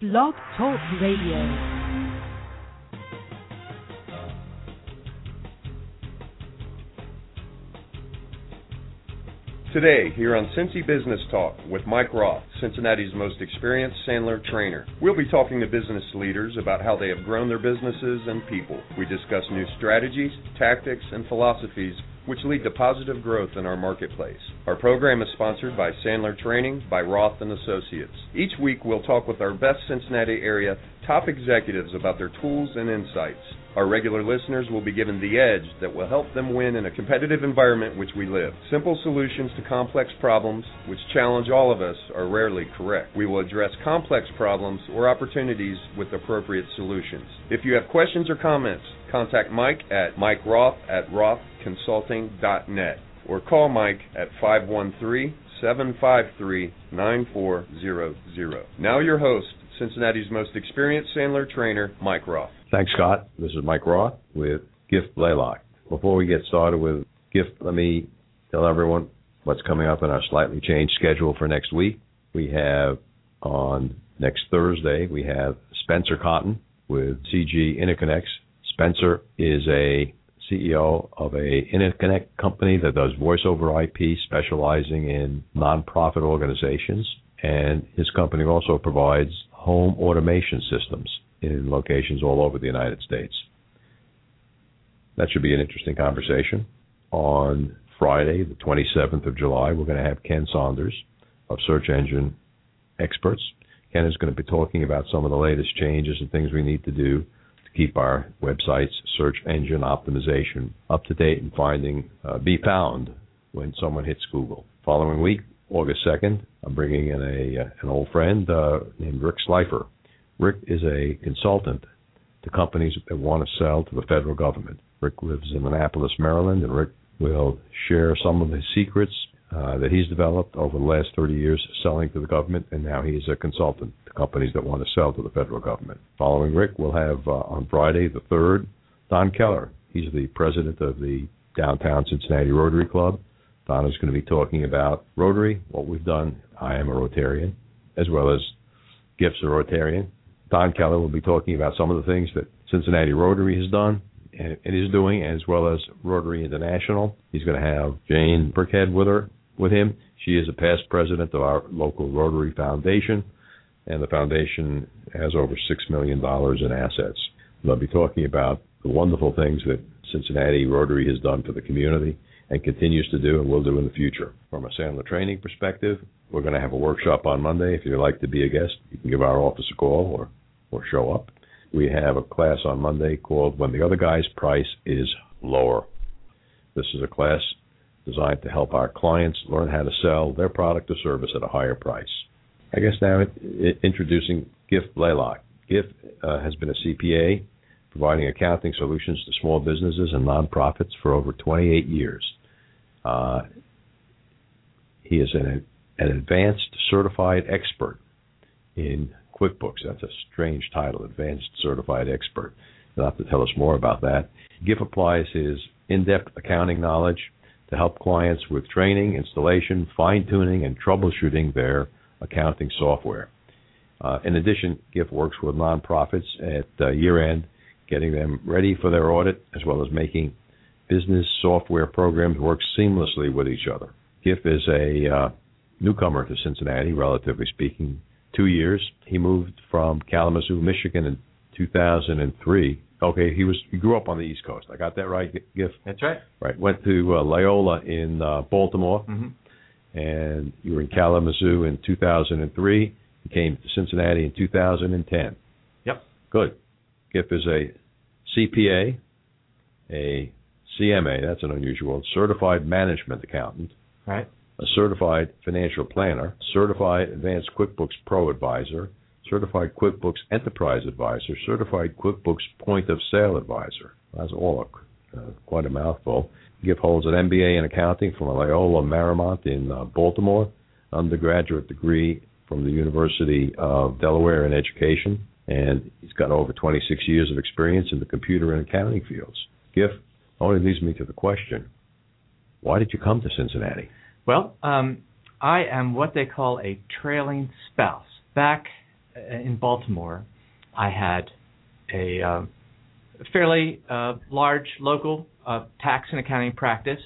Blog Talk Radio. Today, here on Cincy Business Talk with Mike Roth, Cincinnati's most experienced Sandler trainer. We'll be talking to business leaders about how they have grown their businesses and people. We discuss new strategies, tactics, and philosophies which lead to positive growth in our marketplace. Our program is sponsored by Sandler Training by Roth and Associates. Each week we'll talk with our best Cincinnati area top executives about their tools and insights. Our regular listeners will be given the edge that will help them win in a competitive environment which we live. Simple solutions to complex problems, which challenge all of us, are rarely correct. We will address complex problems or opportunities with appropriate solutions. If you have questions or comments, contact Mike at Mike Roth at rothconsulting.net or call Mike at 513 753 9400. Now, your host, Cincinnati's most experienced Sandler trainer, Mike Roth. Thanks, Scott. This is Mike Roth with Giff Blaylock. Before we get started with Giff, let me tell everyone what's coming up in our slightly changed schedule for next week. We have on next Thursday, we have Spencer Cotton with CG Interconnects. Spencer is a CEO of a interconnect company that does voice over IP specializing in nonprofit organizations and his company also provides home automation systems in locations all over the United States. That should be an interesting conversation. On Friday, the 27th of July, we're going to have Ken Saunders of Search Engine Experts. Ken is going to be talking about some of the latest changes and things we need to do to keep our website's search engine optimization up to date and finding uh, be found when someone hits Google. Following week, August 2nd, I'm bringing in a uh, an old friend uh, named Rick Slifer. Rick is a consultant to companies that want to sell to the federal government. Rick lives in Annapolis, Maryland, and Rick will share some of his secrets uh, that he's developed over the last 30 years selling to the government, and now he's a consultant to companies that want to sell to the federal government. Following Rick, we'll have uh, on Friday the 3rd, Don Keller. He's the president of the Downtown Cincinnati Rotary Club. Don is going to be talking about Rotary, what we've done. I am a Rotarian, as well as Giff's a Rotarian. Don Keller will be talking about some of the things that Cincinnati Rotary has done and is doing, as well as Rotary International. He's going to have Jane Burkhead with her with him. She is a past president of our local Rotary Foundation, and the foundation has over six million dollars in assets. They'll be talking about the wonderful things that Cincinnati Rotary has done for the community and continues to do and will do in the future. From a Sandler training perspective, we're going to have a workshop on Monday. If you'd like to be a guest, you can give our office a call or or show up. We have a class on Monday called When the Other Guy's Price is Lower. This is a class designed to help our clients learn how to sell their product or service at a higher price. I guess now it, it, introducing Giff Blaylock. Giff uh, has been a CPA providing accounting solutions to small businesses and nonprofits for over 28 years. Uh, he is an, an advanced certified expert in QuickBooks. That's a strange title, Advanced Certified Expert. You'll have to tell us more about that. Giff applies his in depth accounting knowledge to help clients with training, installation, fine tuning, and troubleshooting their accounting software. Uh, in addition, Giff works with nonprofits at uh, year end, getting them ready for their audit, as well as making business software programs work seamlessly with each other. Giff is a uh, newcomer to Cincinnati, relatively speaking, two years. He moved from Kalamazoo, Michigan in 2003. Okay, he was he grew up on the East Coast. I got that right, Giff? That's right. Right. Went to uh, Loyola in uh, Baltimore, mm-hmm. and you were in Kalamazoo in 2003. He came to Cincinnati in 2010. Yep. Good. Giff is a CPA, a CMA. That's an unusual certified management accountant. Right a certified financial planner, certified advanced QuickBooks Pro advisor, certified QuickBooks Enterprise advisor, certified QuickBooks Point of Sale advisor. That's all a, uh, quite a mouthful. Giff holds an MBA in accounting from Loyola Marymount in uh, Baltimore, undergraduate degree from the University of Delaware in education, and he's got over 26 years of experience in the computer and accounting fields. Giff only leads me to the question: Why did you come to Cincinnati? Well, um, I am what they call a trailing spouse. Back in Baltimore, I had a uh, fairly uh, large local uh, tax and accounting practice,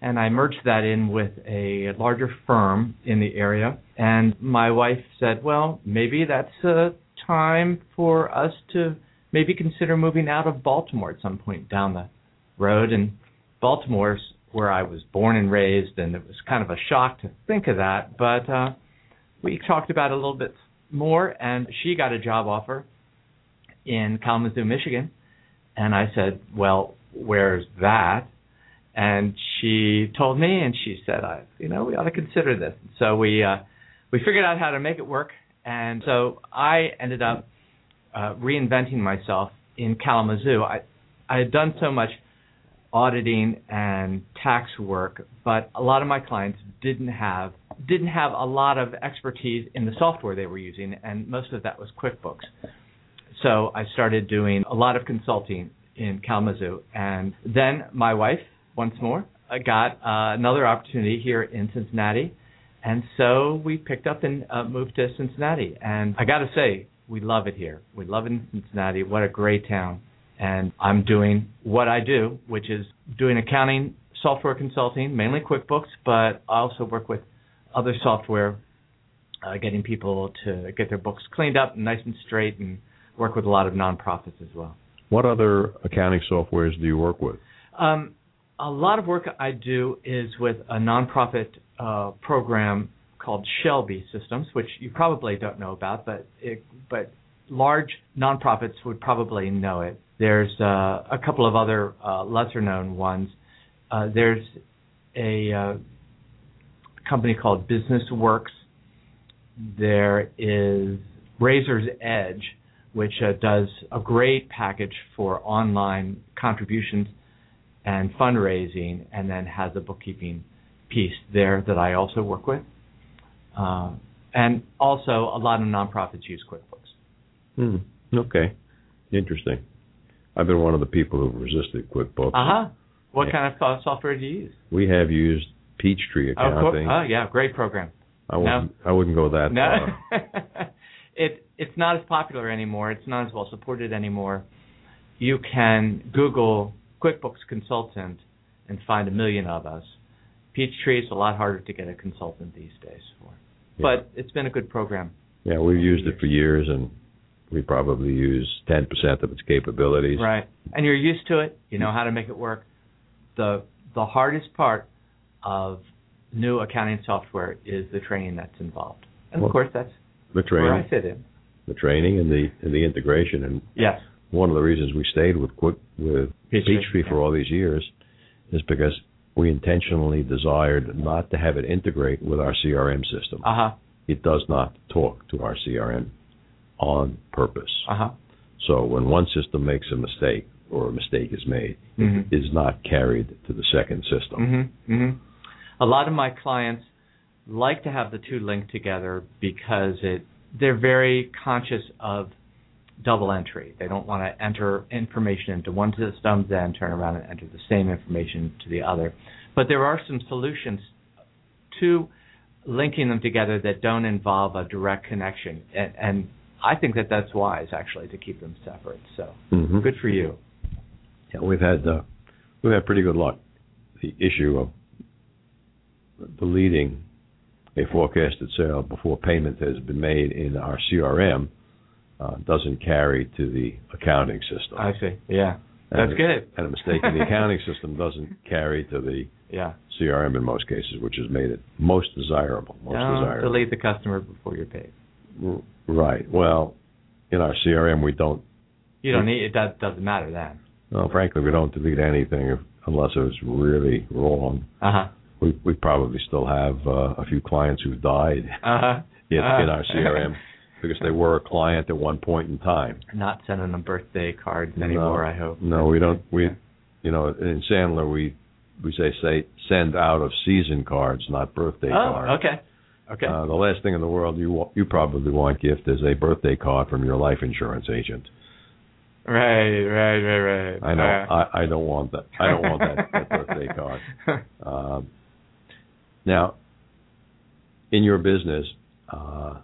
and I merged that in with a larger firm in the area. And my wife said, "Well, maybe that's a time for us to maybe consider moving out of Baltimore at some point down the road." And Baltimore's where I was born and raised, and it was kind of a shock to think of that. But uh, we talked about it a little bit more, and she got a job offer in Kalamazoo, Michigan, and I said, "Well, where's that?" And she told me, and she said, "I, you know, we ought to consider this." So we uh, we figured out how to make it work, and so I ended up uh, reinventing myself in Kalamazoo. I I had done so much auditing and tax work, but a lot of my clients didn't have didn't have a lot of expertise in the software they were using, and most of that was QuickBooks. So I started doing a lot of consulting in Kalamazoo, and then my wife, once more, got uh, another opportunity here in Cincinnati, and so we picked up and uh, moved to Cincinnati. And I got to say, we love it here. We love it in Cincinnati. What a great town! And I'm doing what I do, which is doing accounting software consulting, mainly QuickBooks, but I also work with other software, uh, getting people to get their books cleaned up, nice and straight, and work with a lot of nonprofits as well. What other accounting softwares do you work with? Um, a lot of work I do is with a nonprofit uh, program called Shelby Systems, which you probably don't know about, but it, but large nonprofits would probably know it. There's uh, a couple of other uh, lesser known ones. Uh, there's a uh, company called Business Works. There is Raiser's Edge, which uh, does a great package for online contributions and fundraising, and then has a bookkeeping piece there that I also work with. Uh, and also, a lot of nonprofits use QuickBooks. Hmm. Okay. Interesting. I've been one of the people who've resisted QuickBooks. Uh huh. What yeah. kind of software do you use? We have used Peachtree Accounting. Oh, oh yeah, great program. I wouldn't. No. I wouldn't go that no. far. it it's not as popular anymore. It's not as well supported anymore. You can Google QuickBooks consultant and find a million of us. Peachtree is a lot harder to get a consultant these days for, yeah. but it's been a good program. Yeah, we've used it for years, and we probably use 10% of its capabilities. Right. And you're used to it. You know how to make it work. The the hardest part of new accounting software is the training that's involved. And well, of course that's the training, where I fit in. The training and the and the integration and yes. one of the reasons we stayed with Quick with Peachtree, Peachtree for all these years is because we intentionally desired not to have it integrate with our CRM system. Uh-huh. It does not talk to our CRM on purpose. Uh-huh. So when one system makes a mistake or a mistake is made, mm-hmm. it is not carried to the second system. Mm-hmm. Mm-hmm. A lot of my clients like to have the two linked together because it they're very conscious of double entry. They don't want to enter information into one system, then turn around and enter the same information to the other. But there are some solutions to linking them together that don't involve a direct connection. And, and I think that that's wise actually to keep them separate. So mm-hmm. good for you. Yeah, we've had uh, we've had pretty good luck. The issue of deleting a forecasted sale before payment has been made in our CRM uh, doesn't carry to the accounting system. I see. Yeah, that's and, good. And a mistake in the accounting system doesn't carry to the yeah. CRM in most cases, which has made it most desirable. Most Don't desirable. delete the customer before you're paid. Right. Well, in our CRM, we don't. You don't need it. That doesn't matter then. No, frankly, we don't delete anything if, unless it was really wrong. Uh huh. We we probably still have uh, a few clients who've died uh-huh. in, uh-huh. in our CRM because they were a client at one point in time. Not sending them birthday cards anymore. No, I hope. No, we don't. We, you know, in Sandler, we we say say send out of season cards, not birthday oh, cards. okay. Okay. Uh, the last thing in the world you you probably want Giff is a birthday card from your life insurance agent. Right, right, right, right. I know. Uh, I, I don't want that. I don't want that, that birthday card. Um, now, in your business, uh,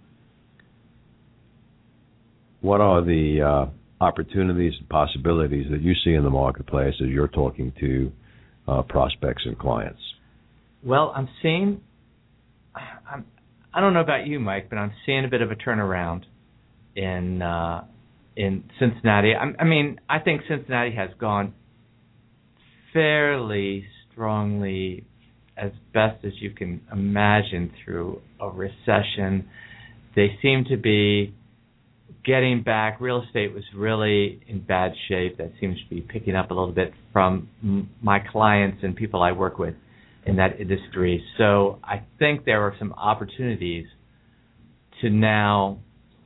what are the uh, opportunities and possibilities that you see in the marketplace as you're talking to uh, prospects and clients? Well, I'm seeing. I'm, don't know about you, Mike, but I'm seeing a bit of a turnaround in uh, in Cincinnati. I, I mean, I think Cincinnati has gone fairly strongly, as best as you can imagine, through a recession. They seem to be getting back. Real estate was really in bad shape. That seems to be picking up a little bit from my clients and people I work with in that industry. So I think there are some opportunities to now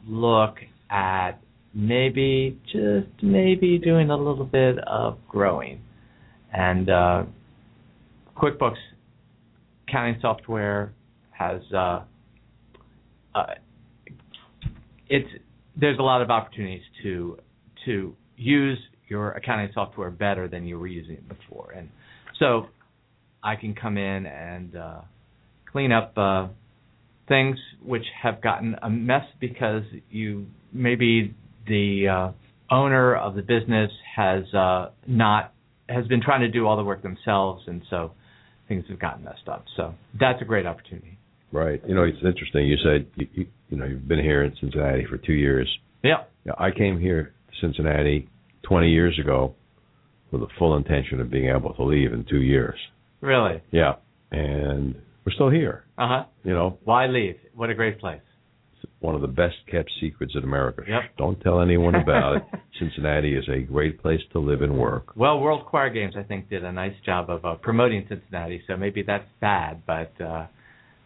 look at maybe just maybe doing a little bit of growing. And uh, QuickBooks accounting software has uh, uh, it's there's a lot of opportunities to to use your accounting software better than you were using it before, and so I can come in and uh, clean up uh, things which have gotten a mess because you maybe the uh, owner of the business has uh, not has been trying to do all the work themselves, and so things have gotten messed up. So that's a great opportunity. Right. You know, it's interesting. You said you, you, you know you've been here in Cincinnati for two years. Yeah. Yeah. I came here to Cincinnati 20 years ago with the full intention of being able to leave in two years. Really? Yeah. And we're still here. Uh huh. You know, Why leave? What a great place. it's one of the best kept secrets in America. Yep. Don't tell anyone about it. Cincinnati is a great place to live and work. Well, World Choir Games, I think, did a nice job of uh, promoting Cincinnati. So maybe that's bad, but uh,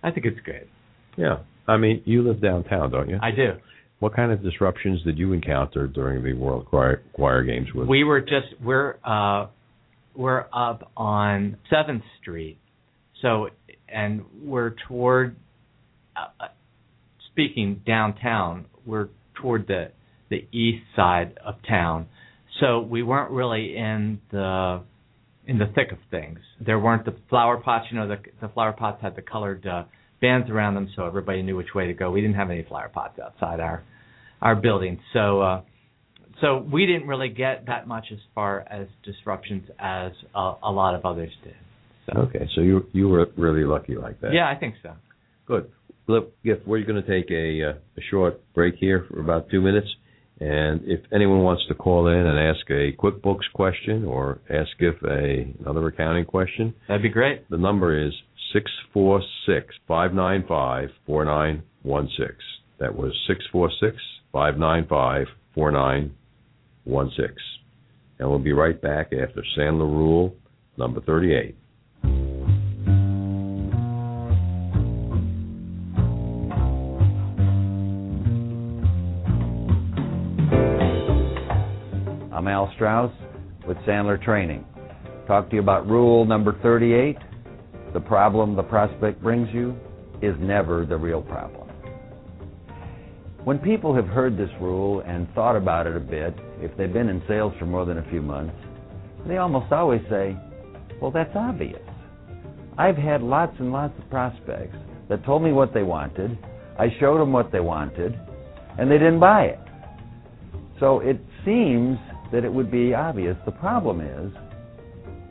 I think it's good. Yeah. I mean, you live downtown, don't you? I do. What kind of disruptions did you encounter during the World Choir, choir Games? With We were just we're uh, we're up on Seventh Street, so and we're toward uh, speaking downtown. We're toward the the east side of town, so we weren't really in the in the thick of things. There weren't the flower pots. You know, the the flower pots had the colored uh, bands around them, so everybody knew which way to go. We didn't have any flower pots outside our our building, so uh, so we didn't really get that much as far as disruptions as a, a lot of others did. So Okay, so you you were really lucky like that. yeah, I think so. Good. Look, Giff, we're going to take a, uh, a short break here for about two minutes. And if anyone wants to call in and ask a QuickBooks question or ask if a, another accounting question, That'd be great. the number is six four six five nine five four nine one six. That was six four six five nine five four nine one six. And we'll be right back after Sandler Rule number 38. I'm Al Strauss with Sandler Training. Talk to you about rule number 38. The problem the prospect brings you is never the real problem. When people have heard this rule and thought about it a bit, if they've been in sales for more than a few months, they almost always say, Well, that's obvious. I've had lots and lots of prospects that told me what they wanted, I showed them what they wanted, and they didn't buy it. So it seems that it would be obvious. The problem is,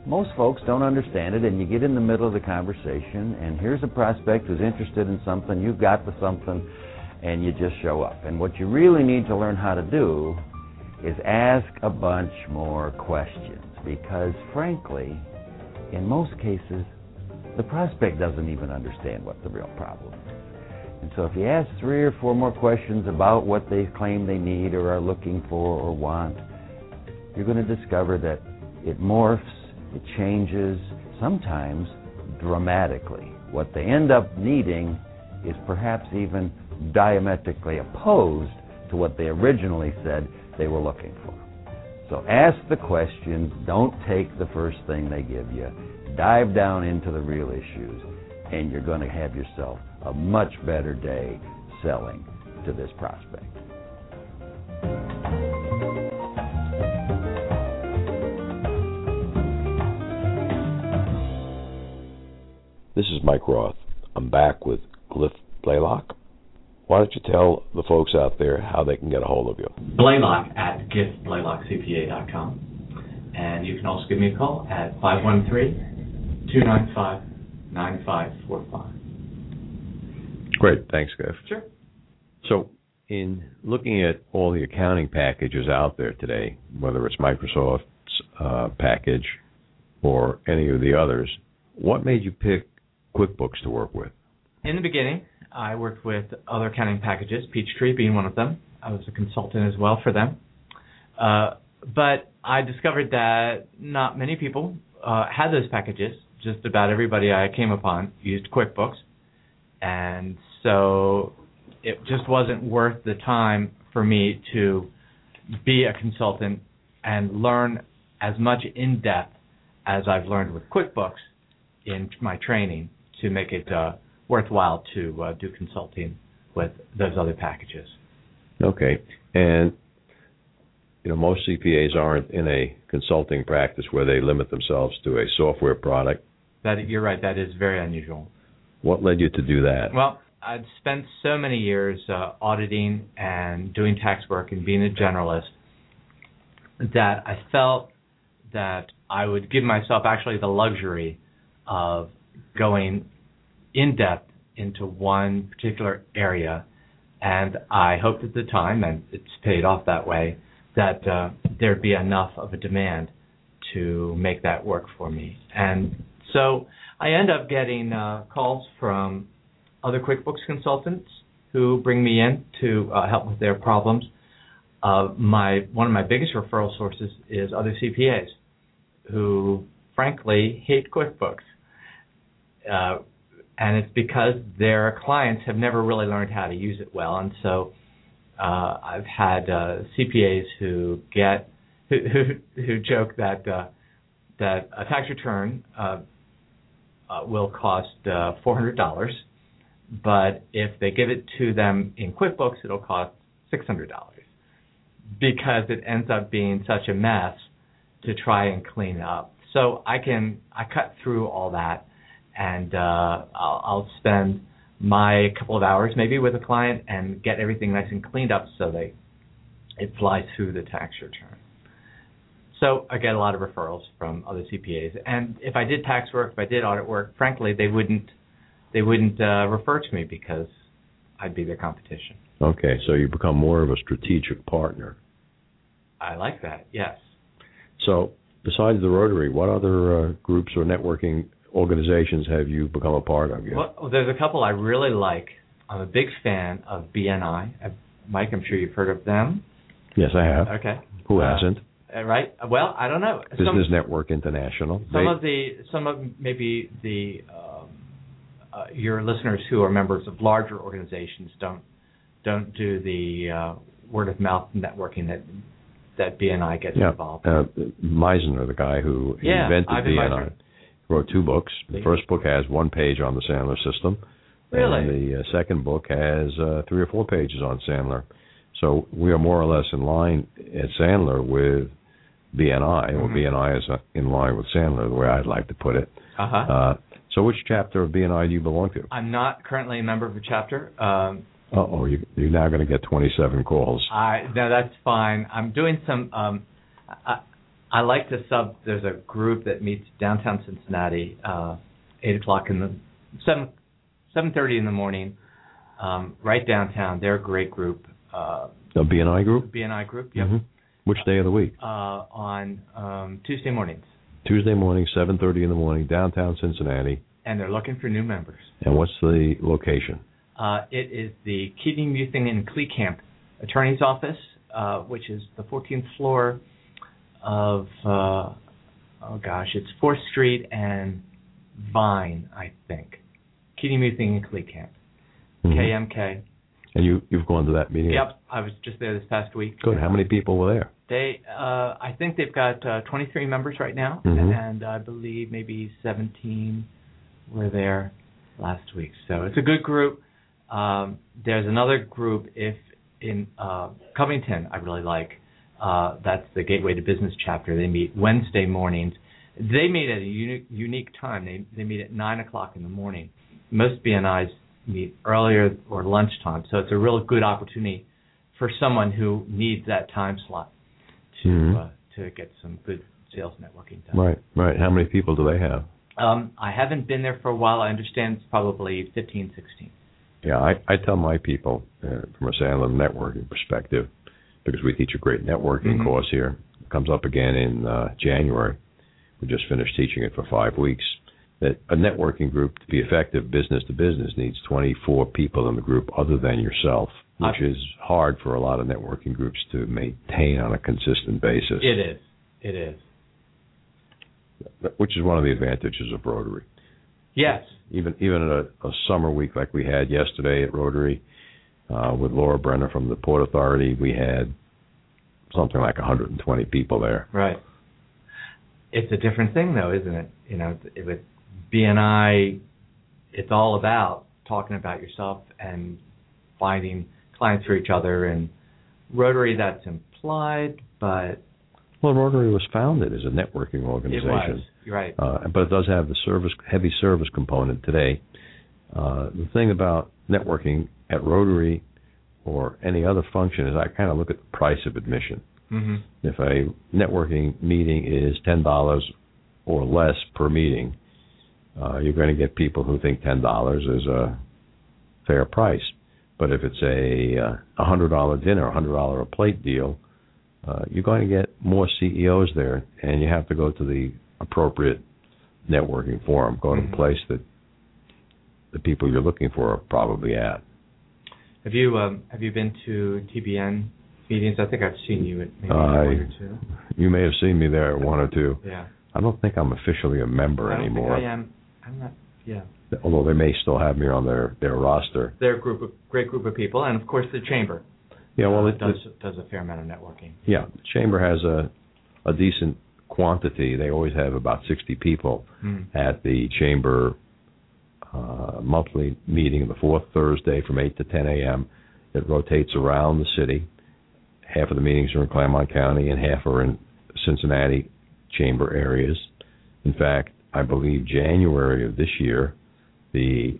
most folks don't understand it, and you get in the middle of the conversation, and here's a prospect who's interested in something, you've got the something, and you just show up. And what you really need to learn how to do is ask a bunch more questions, because frankly, in most cases, the prospect doesn't even understand what the real problem is. And so if you ask three or four more questions about what they claim they need or are looking for or want, you're going to discover that it morphs, it changes, sometimes dramatically. What they end up needing is perhaps even diametrically opposed to what they originally said they were looking for. So ask the questions, don't take the first thing they give you, dive down into the real issues, and you're going to have yourself a much better day selling to this prospect. This is Mike Roth. I'm back with Giff Blaylock. Why don't you tell the folks out there how they can get a hold of you? Blaylock at giffblaylockcpa.com. And you can also give me a call at 513 295 9545. Great. Thanks, Giff. Sure. So, in looking at all the accounting packages out there today, whether it's Microsoft's uh, package or any of the others, what made you pick QuickBooks to work with? In the beginning, I worked with other accounting packages, Peachtree being one of them. I was a consultant as well for them. Uh, but I discovered that not many people uh, had those packages. Just about everybody I came upon used QuickBooks. And so it just wasn't worth the time for me to be a consultant and learn as much in depth as I've learned with QuickBooks in my training to make it uh, worthwhile to uh, do consulting with those other packages. Okay, and you know most CPAs aren't in a consulting practice where they limit themselves to a software product. That you're right. That is very unusual. What led you to do that? Well, I'd spent so many years uh, auditing and doing tax work and being a generalist that I felt that I would give myself actually the luxury of going in depth into one particular area. And I hoped at the time, and it's paid off that way, that uh, there'd be enough of a demand to make that work for me. And so I end up getting uh, calls from other QuickBooks consultants who bring me in to uh, help with their problems. Uh, my one of my biggest referral sources is other CPAs who, frankly, hate QuickBooks, uh, and it's because their clients have never really learned how to use it well, and so uh, I've had uh, CPAs who get who who, who joke that uh, that a tax return will cost four hundred dollars. But if they give it to them in QuickBooks, it'll cost six hundred dollars. Because it ends up being such a mess to try and clean up. So I can I cut through all that, and uh, I'll, I'll spend my couple of hours maybe with a client and get everything nice and cleaned up so they it flies through the tax return. So I get a lot of referrals from other CPAs, and if I did tax work, if I did audit work, frankly, they wouldn't they wouldn't uh, refer to me because I'd be their competition. Okay, so you become more of a strategic partner. I like that. Yes. So, besides the Rotary, what other uh, groups or networking organizations have you become a part of? Yet? Well, there's a couple I really like. I'm a big fan of BNI. Uh, Mike, I'm sure you've heard of them. Yes, I have. Okay. Who hasn't? Uh, right. Well, I don't know. Business some, Network International. Some they, of the, some of maybe the um, uh, your listeners who are members of larger organizations don't don't do the uh, word of mouth networking that that BNI gets yeah. involved. Uh, Misner, the guy who yeah, invented Ivan BNI, Misner. Wrote two books. The first book has one page on the Sandler system. Really? And the uh, second book has uh, three or four pages on Sandler. So we are more or less in line at Sandler with BNI, mm-hmm. or BNI is uh, in line with Sandler, the way I'd like to put it. Uh-huh. Uh, so which chapter of BNI do you belong to? I'm not currently a member of a chapter. Um, oh, you, you're now going to get 27 calls. I no, that's fine. I'm doing some. Um, I, I like to sub. There's a group that meets downtown Cincinnati, uh, eight o'clock in the seven seven thirty in the morning, um, right downtown. They're a great group. Uh, a BNI group. BNI group. Yep. Mm-hmm. Which day of the week? Uh, on um, Tuesday mornings. Tuesday morning, 7:30 in the morning, downtown Cincinnati. And they're looking for new members. And what's the location? Uh, it is the Keating, Muething, and Klekamp Attorney's Office, uh, which is the 14th floor of, uh, oh gosh, it's 4th Street and Vine, I think. Muething, and Klekamp. Mm-hmm. KMK. And you you've gone to that meeting? Yep, I was just there this past week. Good. How many people were there? They, uh, I think they've got uh, 23 members right now, Mhm. and I believe maybe 17 were there last week. So it's a good group. Um, there's another group if in uh, Covington I really like. Uh, that's the Gateway to Business chapter. They meet Wednesday mornings. They meet at a unique, unique time. They they meet at nine o'clock in the morning. Most BNIs meet earlier or lunchtime. So it's a real good opportunity for someone who needs that time slot to Mhm. uh, to get some good sales networking done. Right, right. How many people do they have? Um, I haven't been there for a while. I understand it's probably 15, 16. Yeah, I, I tell my people uh, from a Sandler networking perspective, because we teach a great networking Mhm. course here. It comes up again in uh, January. We just finished teaching it for five weeks. That a networking group to be effective business to business needs 24 people in the group other than yourself, which I- is hard for a lot of networking groups to maintain on a consistent basis. It is. It is. Which is one of the advantages of Rotary. Yes. even even a, a summer week like we had yesterday at Rotary uh, with Laura Brunner from the Port Authority, we had something like 120 people there. Right. It's a different thing, though, isn't it? You know, with BNI, it's all about talking about yourself and finding clients for each other. And Rotary, that's implied, but Well, Rotary was founded as a networking organization. it was. You're right. uh, but it does have the service heavy service component today. Uh, the thing about networking at Rotary or any other function is I kind of look at the price of admission. hmm If a networking meeting is ten dollars or less per meeting, uh, you're going to get people who think ten dollars is a fair price. But if it's a uh, a hundred dollar dinner, a hundred dollar a plate deal, uh, you're going to get more CEOs there, and you have to go to the appropriate networking forum. Go to Mhm. the place that the people you're looking for are probably at. Have you um, have you been to TBN meetings? I think I've seen you at maybe one or two. You may have seen me there at one or two. Yeah. I don't think I'm officially a member I don't anymore. think I am. I'm not. Yeah. although they may still have me on their their roster. They're a group of great group of people, and of course the chamber. Yeah, well, uh, it, does does a fair amount of networking. yeah, the chamber has a a decent quantity. They always have about 60 people Mm. at the chamber uh, monthly meeting the fourth Thursday from 8 to 10 a.m. It rotates around the city. Half of the meetings are in Clermont County and half are in Cincinnati chamber areas. In fact, I believe January of this year, the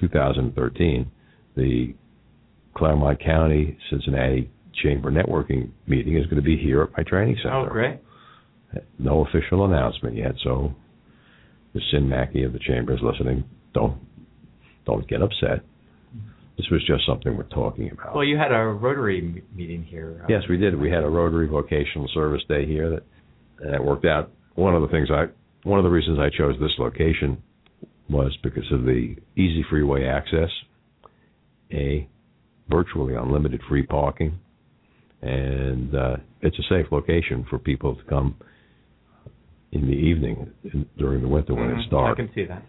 2013, the Clermont County Cincinnati Chamber Networking meeting is going to be here at my training center. Oh, great. No official announcement yet, so if Sin Mackey of the chamber is listening, don't don't get upset. This was just something we're talking about. Well, you had a Rotary meeting here. uh, yes, we did. We had a Rotary Vocational Service Day here that and it worked out. One of the things I one of the reasons I chose this location was because of the easy freeway access, a virtually unlimited free parking, and uh, it's a safe location for people to come in the evening in, during the winter when Mhm. it's dark. I can see that.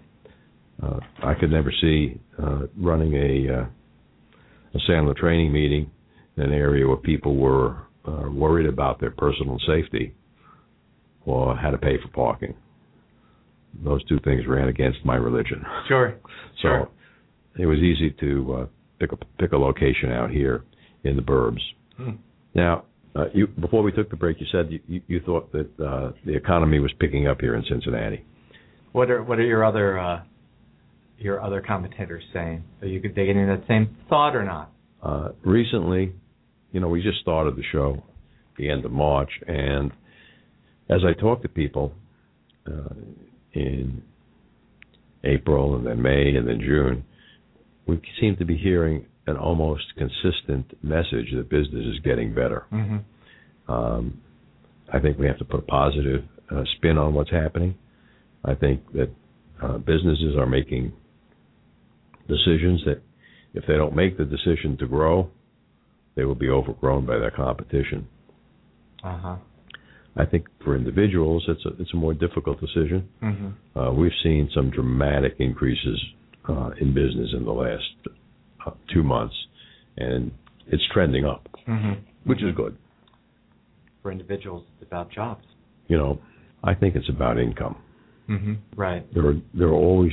Uh, I could never see uh, running a uh, a Sandler training meeting in an area where people were uh, worried about their personal safety or how to pay for parking. Those two things ran against my religion. Sure. So Sure. it was easy to uh, pick a pick a location out here in the burbs. Hmm. Now, uh, you before we took the break, you said you, you, thought that uh, the economy was picking up here in Cincinnati. What are what are your other uh, your other commentators saying? Are you getting that same thought or not? Uh, recently, you know, we just started the show the end of March, and as I talk to people uh, in April and then May and then June, we seem to be hearing an almost consistent message that business is getting better. Mm-hmm. Um, I think we have to put a positive uh, spin on what's happening. I think that uh, businesses are making decisions that, if they don't make the decision to grow, they will be overgrown by their competition. Uh huh. I think for individuals, it's a it's a more difficult decision. Mm-hmm. Uh, we've seen some dramatic increases uh, in business in the last two months, and it's trending up, Mm-hmm. which is good. For individuals, it's about jobs. You know, I think it's about income. Mm-hmm. Right. there are there are always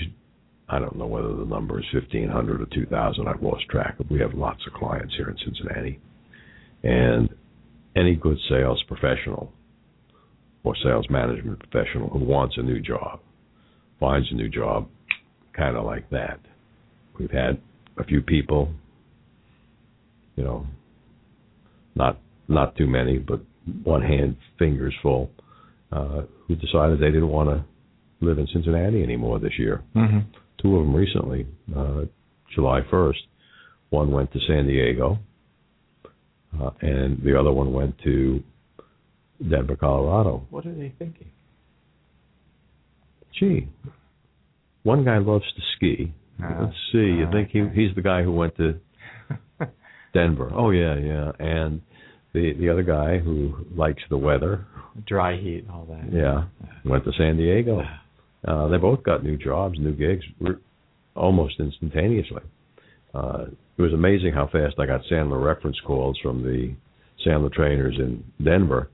I don't know whether the number is fifteen hundred or two thousand. I've lost track of. We have lots of clients here in Cincinnati, and any good sales professional or sales management professional who wants a new job finds a new job kind of like that. we've had a few people, you know, not not too many, but one hand fingers full, uh, who decided they didn't want to live in Cincinnati anymore this year. Mm-hmm. Two of them recently, uh, July 1st. One went to San Diego, uh, and the other one went to Denver, Colorado. What are they thinking? Gee, one guy loves to ski. Let's see. You ah, think he he's the guy who went to Denver? Oh yeah, yeah. And the the other guy who likes the weather, Dry heat and all that. yeah, went to San Diego. Uh, they both got new jobs, new gigs, almost instantaneously. Uh, it was amazing how fast I got Sandler reference calls from the Sandler trainers in Denver.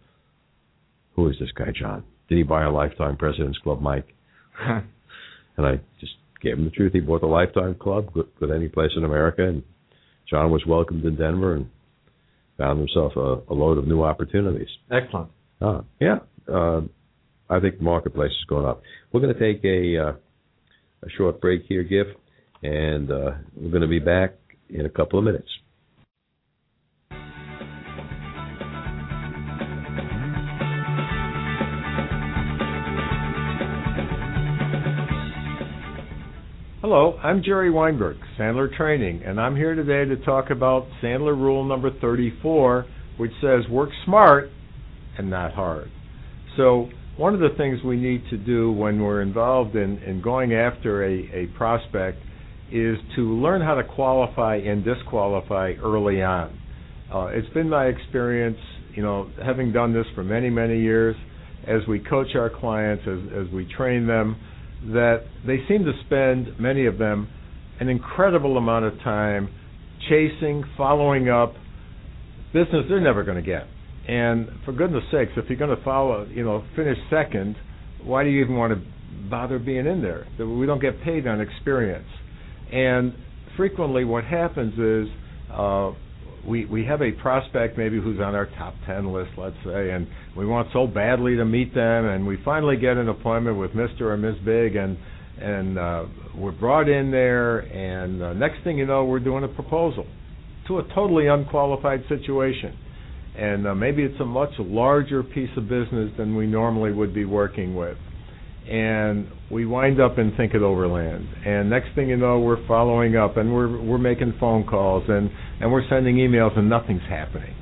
Who is this guy, John? Did he buy a Lifetime President's Club mic? And I just gave him the truth. He bought the Lifetime Club with, any place in America, and John was welcomed in Denver and found himself a, a load of new opportunities. Excellent. Uh, yeah, uh, I think the marketplace is going up. We're going to take a uh, a short break here, Giff, and uh, we're going to be back in a couple of minutes. Hello, I'm Jerry Weinberg, Sandler Training, and I'm here today to talk about Sandler Rule number 34, which says work smart and not hard. So, one of the things we need to do when we're involved in, in going after a, a prospect is to learn how to qualify and disqualify early on. Uh, it's been my experience, you know, having done this for many, many years, as we coach our clients, as, as we train them, that they seem to spend, many of them, an incredible amount of time chasing, following up business they're never going to get. And for goodness sakes, if you're going to follow, you know, finish second, why do you even want to bother being in there? We don't get paid on experience. And frequently, what happens is uh, we we have a prospect maybe who's on our top ten list, let's say, and we want so badly to meet them, and we finally get an appointment with Mister or Ms. Big, and and uh, we're brought in there, and uh, next thing you know, we're doing a proposal to a totally unqualified situation, and uh, maybe it's a much larger piece of business than we normally would be working with, and we wind up in Think It Overland, and next thing you know, we're following up, and we're we're making phone calls, and and we're sending emails, and nothing's happening.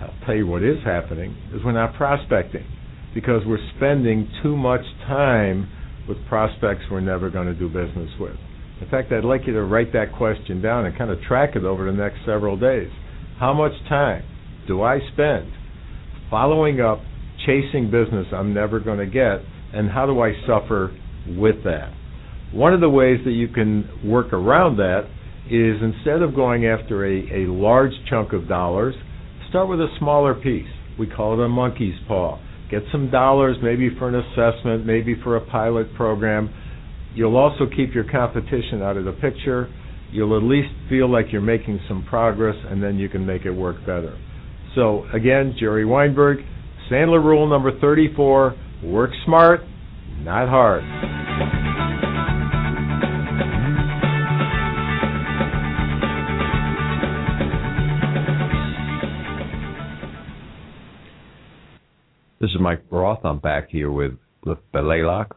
I'll tell you what is happening is we're not prospecting because we're spending too much time with prospects we're never going to do business with. In fact, I'd like you to write that question down and kind of track it over the next several days. How much time do I spend following up, chasing business I'm never going to get, and how do I suffer with that? One of the ways that you can work around that is instead of going after a, a large chunk of dollars, start with a smaller piece. We call it a monkey's paw. Get some dollars, maybe for an assessment, maybe for a pilot program. You'll also keep your competition out of the picture. You'll at least feel like you're making some progress, and then you can make it work better. So, again, Jerry Weinberg, Sandler Rule number 34 work smart, not hard. This is Mike Roth. I'm back here with Giff Blaylock.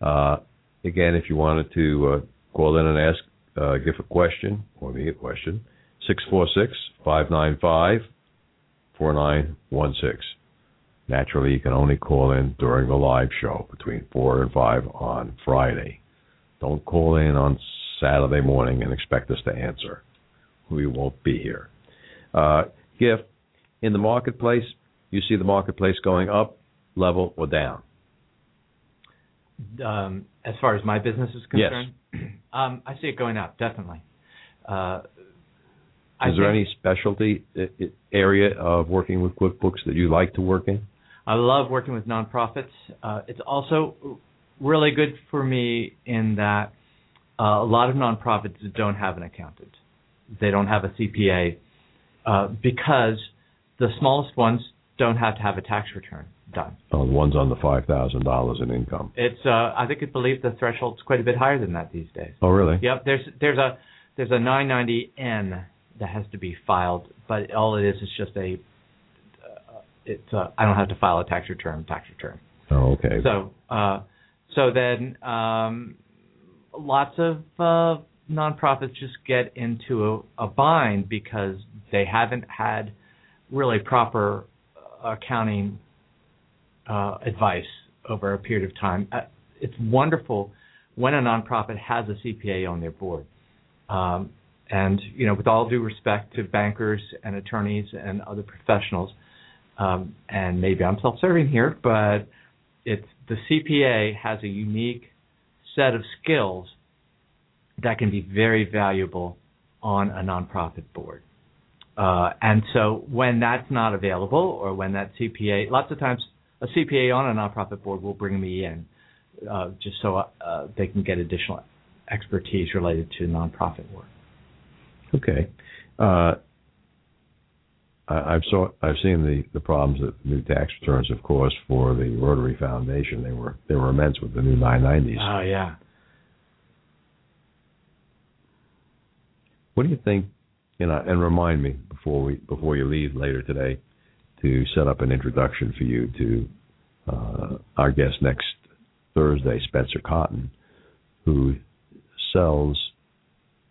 Uh, again, if you wanted to uh, call in and ask, uh, give a question or me a question, 646-595-4916. Naturally, you can only call in during the live show between 4 and 5 on Friday. Don't call in on Saturday morning and expect us to answer. We won't be here. Uh, in the marketplace, you see the marketplace going up, level, or down? Um, as far as my business is Yes. concerned, um, I see it going up definitely. Uh, I Is there think- any specialty uh, area of working with QuickBooks that you like to work in? I love working with nonprofits. Uh, it's also really good for me in that uh, a lot of nonprofits don't have an accountant. They don't have a CPA uh, because the smallest ones don't have to have a tax return done. Oh, the ones under five thousand dollars in income. It's uh, I think I believe the threshold's quite a bit higher than that these days. Oh, really? Yep. There's there's a there's a 990N that has to be filed, but all it is is just a uh, it's uh, I don't have to file a tax return tax return. Oh, okay. So uh, so then um, lots of uh, nonprofits just get into a, a bind because they haven't had really proper accounting uh, advice over a period of time. Uh, it's wonderful when a nonprofit has a CPA on their board. Um, and you know, with all due respect to bankers and attorneys and other professionals, um, and maybe I'm self-serving here, but it's the CPA has a unique set of skills that can be very valuable on a nonprofit board. Uh, and so when that's not available, or when that CPA, lots of times a CPA on a nonprofit board will bring me in uh, just so uh, they can get additional expertise related to nonprofit work. Okay. I, have saw I've seen the, the problems that new tax returns, of course, for the Rotary Foundation. They were they were immense with the new 990s. Oh yeah. What do you think? You know, and remind me before we before you leave later today to set up an introduction for you to uh, our guest next Thursday, Spencer Cotton, who sells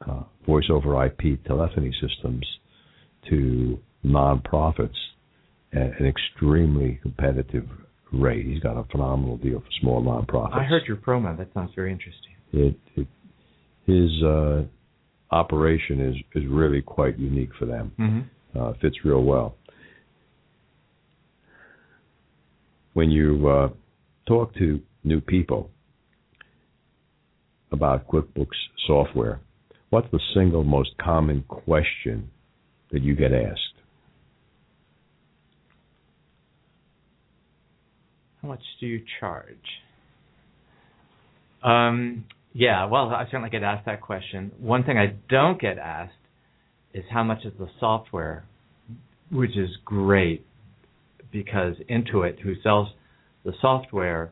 uh, voice over IP telephony systems to nonprofits at an extremely competitive rate. He's got a phenomenal deal for small nonprofits. I heard your promo. That sounds very interesting. It, it his uh, operation is is really quite unique for them. Mm-hmm. Uh, fits real well. When you uh, talk to new people about QuickBooks software, what's the single most common question that you get asked? How much do you charge? Um, yeah, well, I certainly get asked that question. One thing I don't get asked is how much is the software, which is great because Intuit, who sells the software,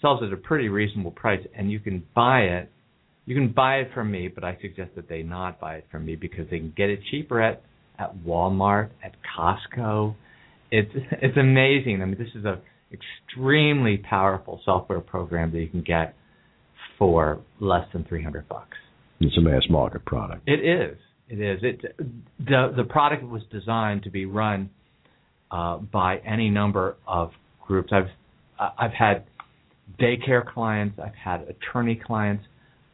sells it at a pretty reasonable price, and you can buy it. You can buy it from me, but I suggest that they not buy it from me because they can get it cheaper at at Walmart, at Costco. It's it's amazing. I mean, this is a extremely powerful software program that you can get for less than 300 bucks. It's a mass market product. It is. It is. It the the product was designed to be run uh, by any number of groups. I've I've had daycare clients. I've had attorney clients.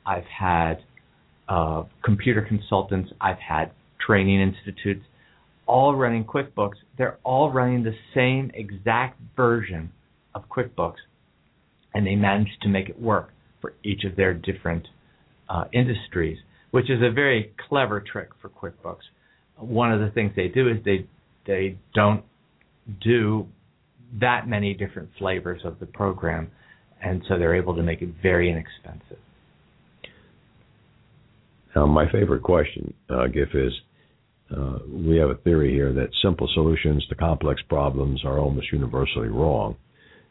I've had uh, computer consultants. I've had training institutes, all running QuickBooks. They're all running the same exact version of QuickBooks, and they managed to make it work for each of their different uh, industries, which is a very clever trick for QuickBooks. One of the things they do is they they don't do that many different flavors of the program, and so they're able to make it very inexpensive. Now, my favorite question, uh, Giff, is uh, we have a theory here that simple solutions to complex problems are almost universally wrong.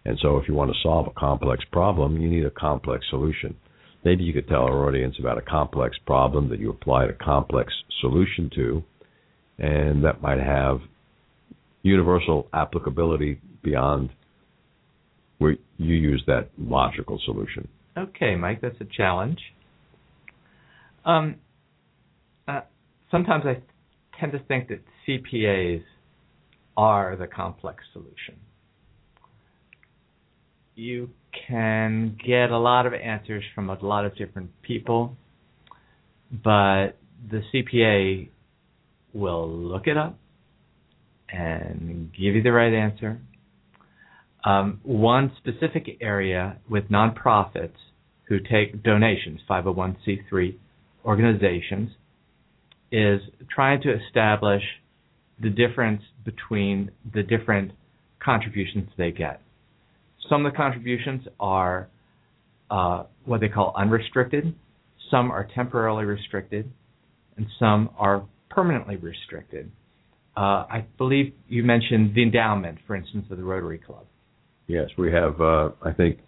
And so, if you want to solve a complex problem, you need a complex solution. Maybe you could tell our audience about a complex problem that you applied a complex solution to, and that might have universal applicability beyond where you use that logical solution. Okay, Mike, that's a challenge. Um, uh, sometimes I tend to think that CPAs are the complex solution. You can get a lot of answers from a lot of different people, but the CPA will look it up and give you the right answer. Um, one specific area with nonprofits who take donations, 501c3 organizations, is trying to establish the difference between the different contributions they get. Some of the contributions are uh, what they call unrestricted, some are temporarily restricted, and some are permanently restricted. uh, I believe you mentioned the endowment, for instance, of the Rotary Club. Yes, we have, uh, I think,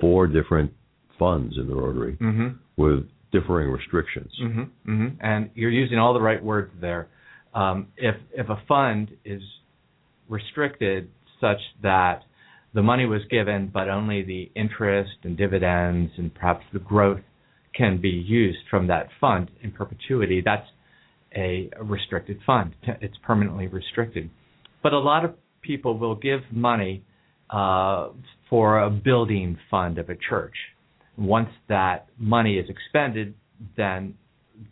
four different funds in the Rotary Mm-hmm. with differing restrictions. hmm hmm And you're using all the right words there. Um, if if a fund is restricted such that the money was given, but only the interest and dividends and perhaps the growth can be used from that fund in perpetuity, that's a restricted fund. It's permanently restricted. But a lot of people will give money uh, for a building fund of a church. Once that money is expended, then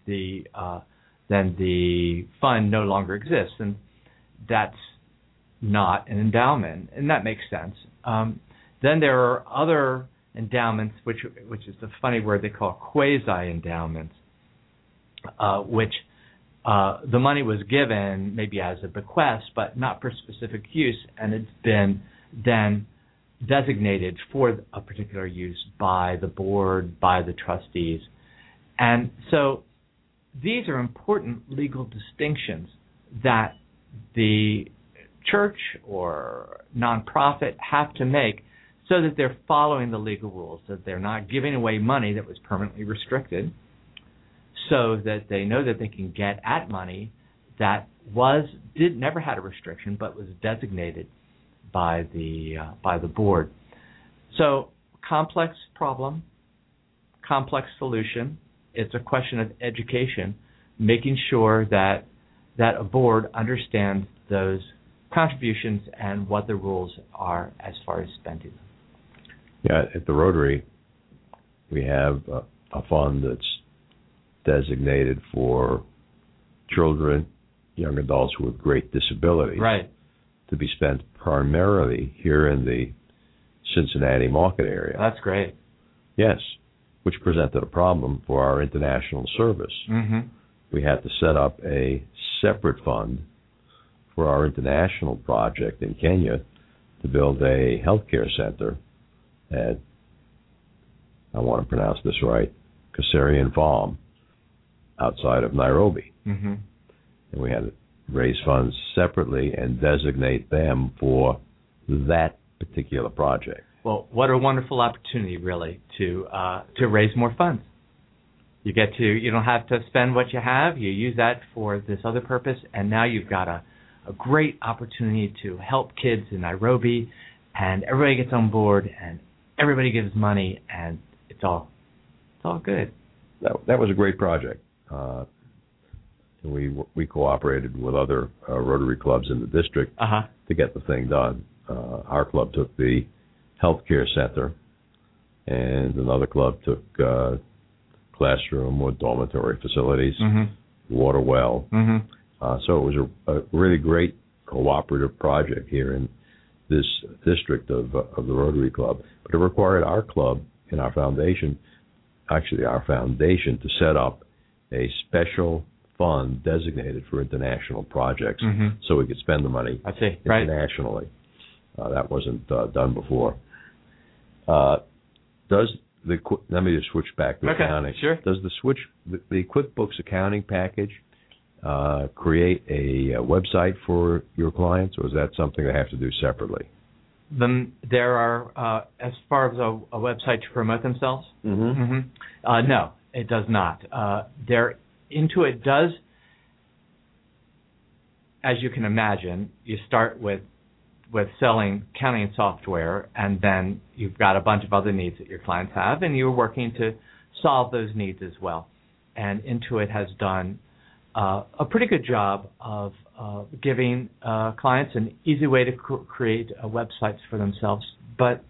the uh, then the fund no longer exists, and that's not an endowment, and that makes sense. Um, then there are other endowments, which which is a funny word they call quasi endowments, uh, which uh, the money was given maybe as a bequest, but not for specific use, and it's been then designated for a particular use by the board, by the trustees. And so these are important legal distinctions that the church or nonprofit have to make so that they're following the legal rules, that they're not giving away money that was permanently restricted, so that they know that they can get at money that was did never had a restriction but was designated by the uh, by the board. So complex problem, complex solution. It's a question of education, making sure that that a board understands those contributions and what the rules are as far as spending them. Yeah, at the Rotary, we have a, a fund that's designated for children, young adults with great disabilities. Right. To be spent primarily here in the Cincinnati market area. That's great. Yes, which presented a problem for our international service. Mm-hmm. We had to set up a separate fund for our international project in Kenya to build a healthcare center at, I want to pronounce this right, Kasarian Farm outside of Nairobi. Mm-hmm. And we had to raise funds separately and designate them for that particular project. Well, what a wonderful opportunity, really, to uh, to raise more funds. You get to you don't have to spend what you have. You use that for this other purpose, and now you've got a a great opportunity to help kids in Nairobi, and everybody gets on board, and everybody gives money, and it's all it's all good. That that was a great project. Uh, we we cooperated with other uh, Rotary clubs in the district Uh huh. to get the thing done. Uh, our club took the healthcare center, and another club took uh, classroom or dormitory facilities, Mhm. water well. Mhm. Uh, so it was a, a really great cooperative project here in this district of uh, of the Rotary Club. But it required our club and our foundation, actually our foundation, to set up a special fund designated for international projects, Mhm. so we could spend the money I see. Right. internationally. Uh, that wasn't uh, done before. Uh, does the let me just switch back to Okay, accounting. sure. Does the switch the, the QuickBooks accounting package uh, create a, uh website for your clients, or is that something they have to do separately? Then there are, uh, as far as a, a website to promote themselves. Mm-hmm. hmm Uh, no, it does not. Uh, there, Intuit does, as you can imagine, you start with with selling accounting software, and then you've got a bunch of other needs that your clients have, and you're working to solve those needs as well. And Intuit has done uh, a pretty good job of uh, giving uh, clients an easy way to cr- create uh, websites for themselves, but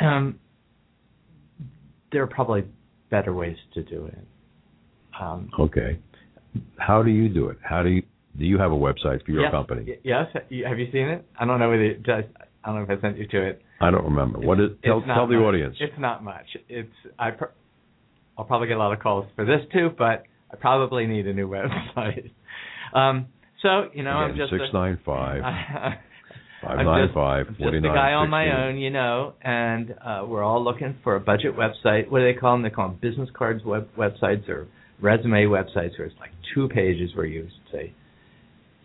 um, there are probably better ways to do it. Um, Okay. How do you do it? How do you do you have a website for your yes, company? Yes. Have you seen it? I don't know whether it does. I don't know if I sent you to it. I don't remember. What is? It's Tell, tell the much. audience. It's not much. It's I. Pr- I'll probably get a lot of calls for this too, but I probably need a new website. Um, so you know, I'm Again, just a- six nine five I'm five just- nine five I'm just a guy on my own, you know, and uh, we're all looking for a budget website. What do they call them? They call them business cards web- websites or resume websites, where it's like two pages where you say,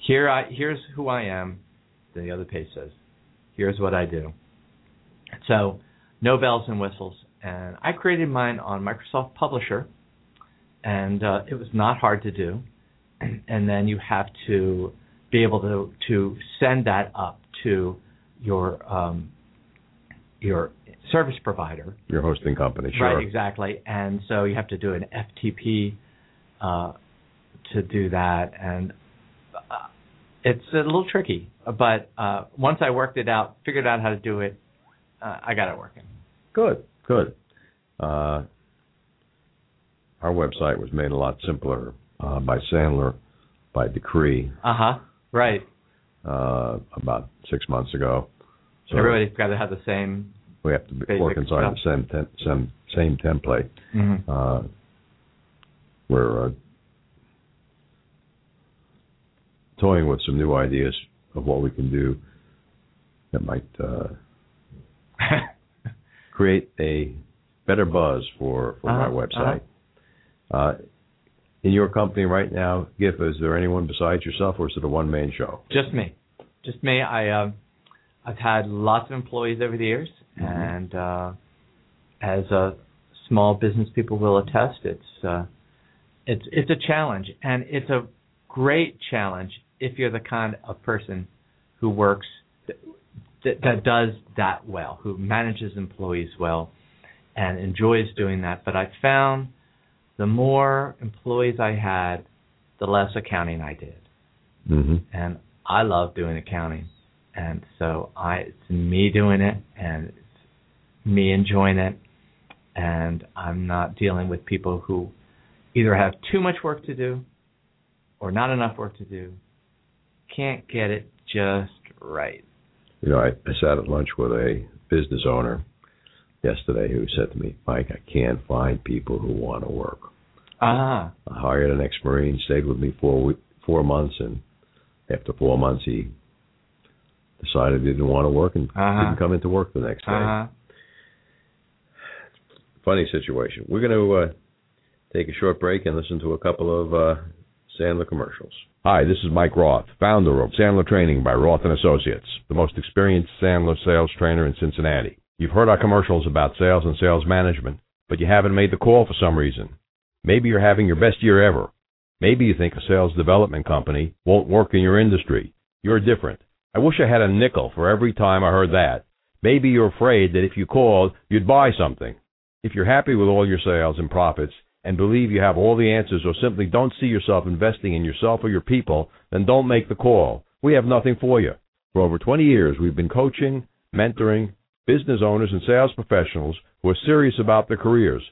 here I here's who I am. Then the other page says, here's what I do. So no bells and whistles. And I created mine on Microsoft Publisher, and uh, it was not hard to do. And then you have to be able to to send that up to your um, your service provider. Your hosting company, sure. Right, exactly. And so you have to do an FTP uh, to do that, and uh, it's a little tricky. But uh, once I worked it out, figured out how to do it, uh, I got it working. Good, good. Uh, our website was made a lot simpler uh, by Sandler by decree. Uh huh. Right. Uh, about six months ago. So Everybody's got to have the same. We have to be, work inside the same same same template. Mm-hmm. Uh, we're uh, toying with some new ideas of what we can do that might uh, create a better buzz for for uh-huh. my website. Uh-huh. in your company right now, Giff, is there anyone besides yourself, or is it a one man show? Just me, just me. I uh, I've had lots of employees over the years, mm-hmm. and uh, as a small business people will attest, it's uh, it's it's a challenge, and it's a great challenge if you're the kind of person who works that, that does that well, who manages employees well, and enjoys doing that. But I found the more employees I had, the less accounting I did, mm-hmm. and I love doing accounting, and so I it's me doing it, and it's me enjoying it, and I'm not dealing with people who either have too much work to do or not enough work to do, can't get it just right. You know, I, I sat at lunch with a business owner yesterday who said to me, Mike, I can't find people who want to work. Ah. I hired an ex-marine, stayed with me for four months, and after four months, he decided he didn't want to work and uh-huh. didn't come into work the next day. Uh-huh. Funny situation. We're going to uh, take a short break and listen to a couple of uh, Sandler commercials. Hi, this is Mike Roth, founder of Sandler Training by Roth and Associates, the most experienced Sandler sales trainer in Cincinnati. You've heard our commercials about sales and sales management, but you haven't made the call for some reason. Maybe you're having your best year ever. Maybe you think a sales development company won't work in your industry. You're different. I wish I had a nickel for every time I heard that. Maybe you're afraid that if you called, you'd buy something. If you're happy with all your sales and profits, and believe you have all the answers or simply don't see yourself investing in yourself or your people, then don't make the call. We have nothing for you. For over 20 years, we've been coaching, mentoring business owners and sales professionals who are serious about their careers.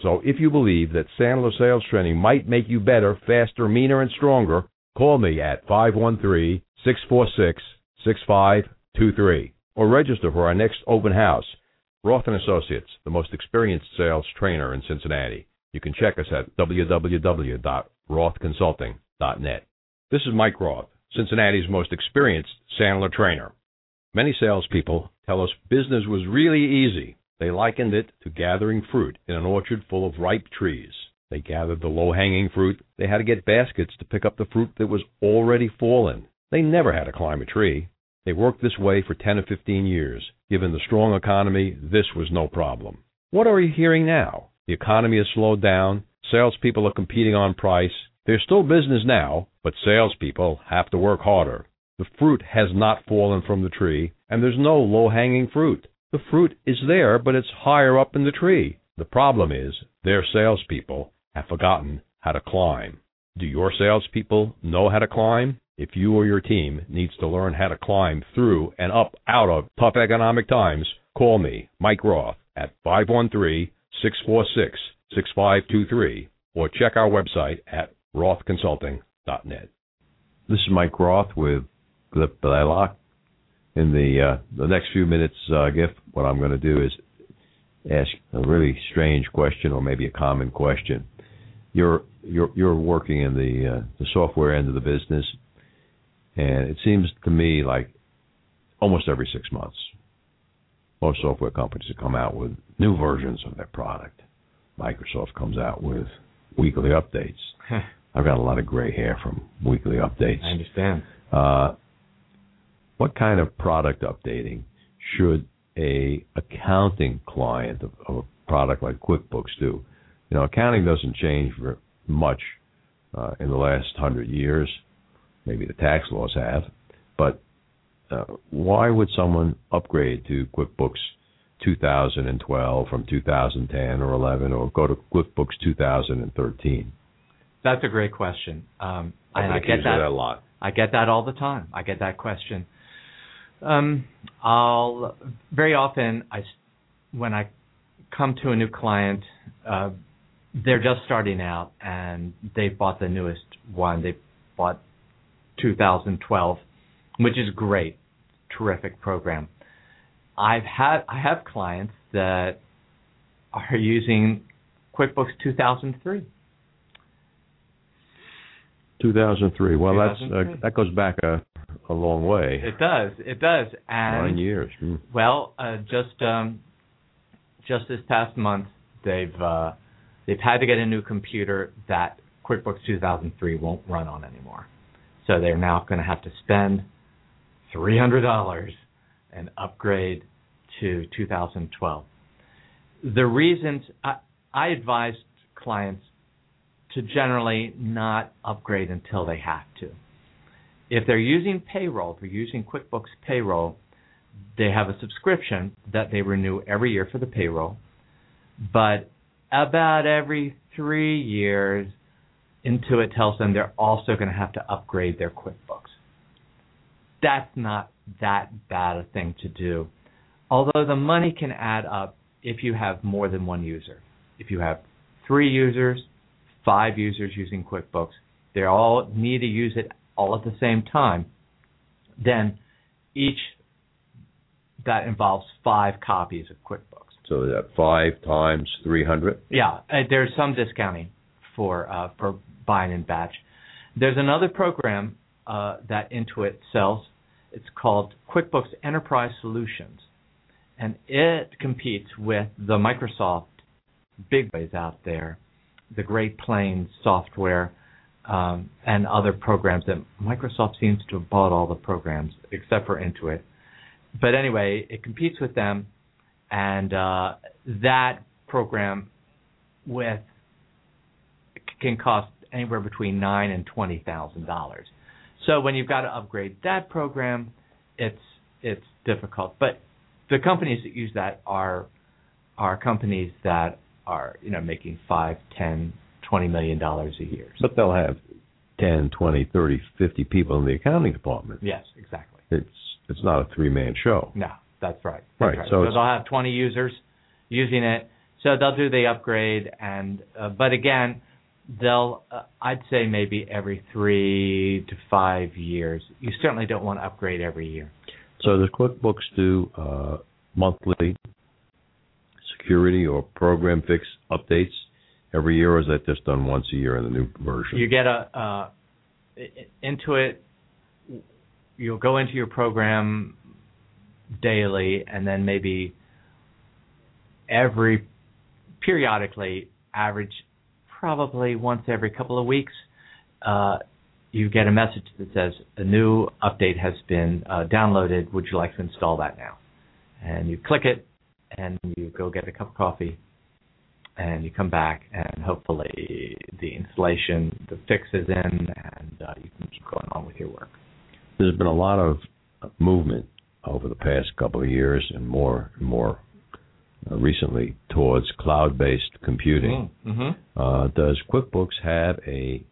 So if you believe that Sandler sales training might make you better, faster, meaner, and stronger, call me at 513-646-6523 or register for our next open house. Roth & Associates, the most experienced sales trainer in Cincinnati. You can check us at www.rothconsulting.net. This is Mike Roth, Cincinnati's most experienced Sandler trainer. Many salespeople tell us business was really easy. They likened it to gathering fruit in an orchard full of ripe trees. They gathered the low hanging fruit. They had to get baskets to pick up the fruit that was already fallen. They never had to climb a tree. They worked this way for 10 or 15 years. Given the strong economy, this was no problem. What are we hearing now? The economy has slowed down. Salespeople are competing on price. There's still business now, but salespeople have to work harder. The fruit has not fallen from the tree, and there's no low hanging fruit. The fruit is there, but it's higher up in the tree. The problem is their salespeople have forgotten how to climb. Do your salespeople know how to climb? If you or your team needs to learn how to climb through and up out of tough economic times, call me, Mike Roth, at 513 646 6523 or check our website at rothconsulting.net. This is Mike Roth with Giff Blaylock. In the uh, the next few minutes, uh, Giff, what I'm going to do is ask a really strange question, or maybe a common question. You're you're you're working in the uh, the software end of the business, and it seems to me like almost every six months most software companies have come out with new versions of their product. Microsoft comes out with weekly updates. I've got a lot of gray hair from weekly updates. I understand. Uh, what kind of product updating should a accounting client of, of a product like QuickBooks do? You know, accounting doesn't change much uh, in the last hundred years. Maybe the tax laws have, but uh, why would someone upgrade to QuickBooks 2012 from 2010 or 11, or go to QuickBooks 2013? That's a great question. Um, I, and I get get that. that a lot. I get that all the time. I get that question. Um, I'll very often I when I come to a new client, uh, they're just starting out and they bought the newest one. They bought 2012, which is great, terrific program. I've had I have clients that are using QuickBooks 2003. 2003. Well, that's uh, that goes back a a long way. It does, it does, and Nine years. Hmm. Well, uh, just um, just this past month, they've uh, they've had to get a new computer that QuickBooks 2003 won't run on anymore. So they're now going to have to spend three hundred dollars and upgrade to 2012. The reasons I, I advised clients to generally not upgrade until they have to. If they're using payroll, if they're using QuickBooks Payroll, they have a subscription that they renew every year for the payroll. But about every three years, Intuit tells them they're also going to have to upgrade their QuickBooks. That's not that bad a thing to do. Although the money can add up if you have more than one user. If you have three users, five users using QuickBooks, they all need to use it all at the same time, then each that involves five copies of QuickBooks. So that five times 300. Yeah, uh, there's some discounting for uh, for buying in batch. There's another program uh, that Intuit sells. It's called QuickBooks Enterprise Solutions, and it competes with the Microsoft big boys out there, the Great Plains software, um, and other programs that Microsoft seems to have bought all the programs except for Intuit. But anyway, it competes with them, and uh, that program with can cost anywhere between nine and twenty thousand dollars. So when you've got to upgrade that program, it's it's difficult. But the companies that use that are are companies that are you know making five, ten, twenty million dollars a year. But they'll have 10, 20, 30, 50 people in the accounting department. yes, exactly. It's it's not a three man show. No, that's right. That's Right, So, so they'll have 20 users using it. So they'll do the upgrade, and uh, but again, they'll uh, I'd say maybe every three to five years. You certainly don't want to upgrade every year. So the QuickBooks do uh, monthly security or program fix updates every year, or is that just done once a year in the new version? You get a uh, into it. You'll go into your program daily, and then maybe every periodically, average probably once every couple of weeks, uh, you get a message that says a new update has been uh, downloaded. Would you like to install that now? And you click it, and you go get a cup of coffee, and you come back, and hopefully the installation, the fix is in, and uh, you can keep going on with your work. There's been a lot of movement over the past couple of years, and more and more recently towards cloud-based computing. Mm-hmm. Uh, does QuickBooks have a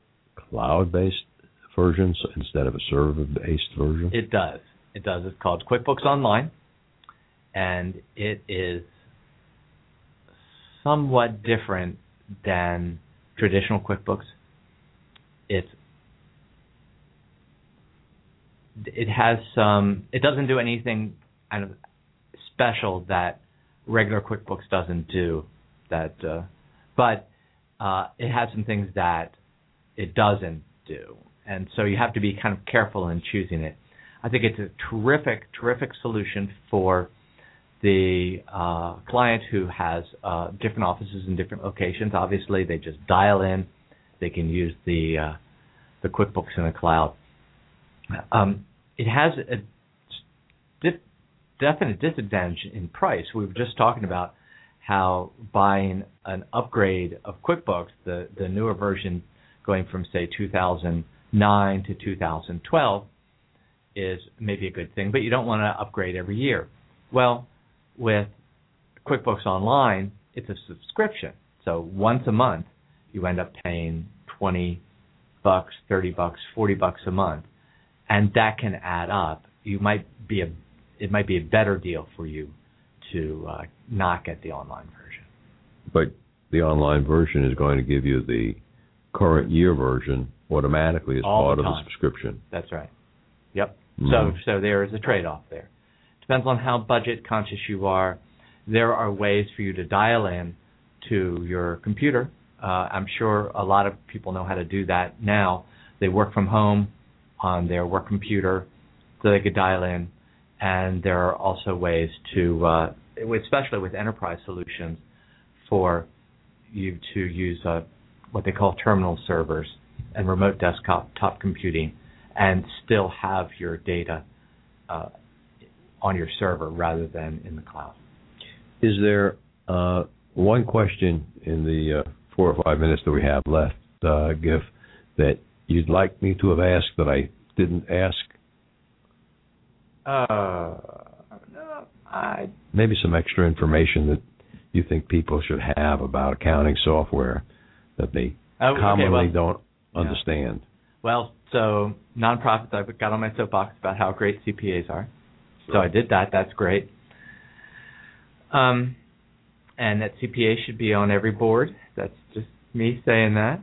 cloud-based version instead of a server-based version? It does. It does. It's called QuickBooks Online, and it is somewhat different than traditional QuickBooks. It's it has some. It doesn't do anything kind of special that regular QuickBooks doesn't do. That, uh, but uh, it has some things that it doesn't do, and so you have to be kind of careful in choosing it. I think it's a terrific, terrific solution for the uh, client who has uh, different offices in different locations. Obviously, they just dial in. They can use the uh, the QuickBooks in the cloud. Um, it has a definite disadvantage in price. We were just talking about how buying an upgrade of QuickBooks, the the newer version, going from say 2009 to 2012, is maybe a good thing, but you don't want to upgrade every year. Well, with QuickBooks Online, it's a subscription. So once a month, you end up paying 20 bucks, 30 bucks, 40 bucks a month, and that can add up. You might be a it might be a better deal for you to uh, not get the online version. But the online version is going to give you the current year version automatically as All part the of the subscription. That's right. Yep. Mhm. So so there is a trade-off there. Depends on how budget conscious you are. There are ways for you to dial in to your computer. Uh, I'm sure a lot of people know how to do that now. They work from home on their work computer, so they could dial in. And there are also ways to, uh, especially with enterprise solutions, for you to use uh, what they call terminal servers and remote desktop top computing and still have your data uh, on your server rather than in the cloud. Is there uh, one question in the uh, four or five minutes that we have left, uh, Giff, that you'd like me to have asked that I didn't ask? Uh, I Maybe some extra information that you think people should have about accounting software that they oh, okay, commonly well, don't yeah. understand. Well, so nonprofits, I've got on my soapbox about how great CPAs are. So I did that. That's great. Um, and that CPA should be on every board. That's just me saying that.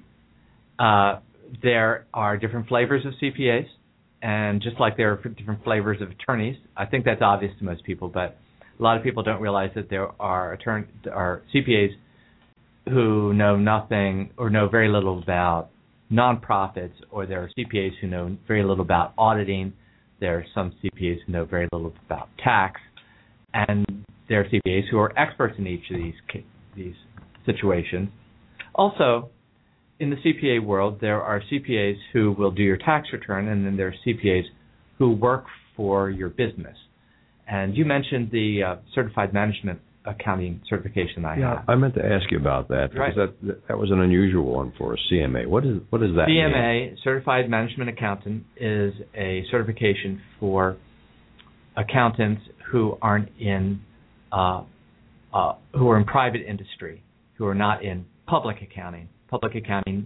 Uh, there are different flavors of CPAs, and just like there are different flavors of attorneys, I think that's obvious to most people. But a lot of people don't realize that there are attorney are CPAs who know nothing or know very little about nonprofits, or there are CPAs who know very little about auditing. There are some CPAs who know very little about tax, and there are CPAs who are experts in each of these these situations. Also, in the CPA world, there are CPAs who will do your tax return, and then there are CPAs who work for your business. And you mentioned the uh, certified management accounting certification I Yeah, have. I meant to ask you about that because Right. that that was an unusual one for a CMA. What is what does that mean? CMA, Certified Management Accountant, is a certification for accountants who aren't in uh, uh, who are in private industry, who are not in public accounting. Public accounting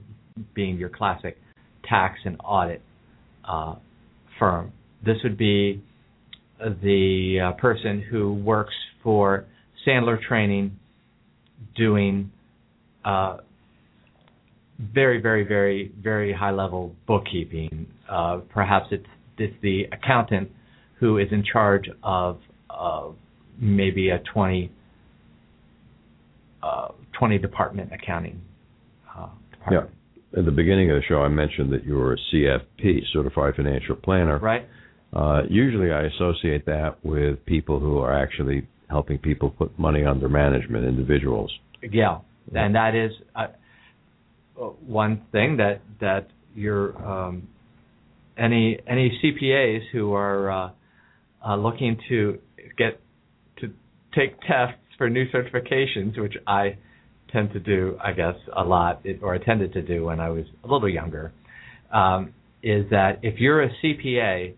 being your classic tax and audit uh, firm. This would be the uh, person who works for Sandler Training, doing uh, very, very, very, very high level bookkeeping. Uh, perhaps it's it's the accountant who is in charge of maybe a 20, uh, 20 department accounting department. At the beginning of the show, I mentioned that you were a CFP, Certified Financial Planner. Right? Uh, usually, I associate that with people who are actually helping people put money under management, individuals. Yeah, and that is uh, uh, one thing that that your um, any any CPAs who are uh, uh, looking to get to take tests for new certifications, which I tend to do, I guess, a lot, or I tended to do when I was a little younger, um, is that if you're a CPA,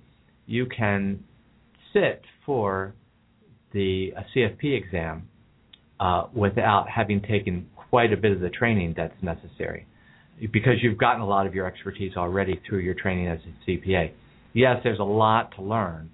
you can sit for the CFP exam uh, without having taken quite a bit of the training that's necessary, because you've gotten a lot of your expertise already through your training as a CPA. Yes, there's a lot to learn,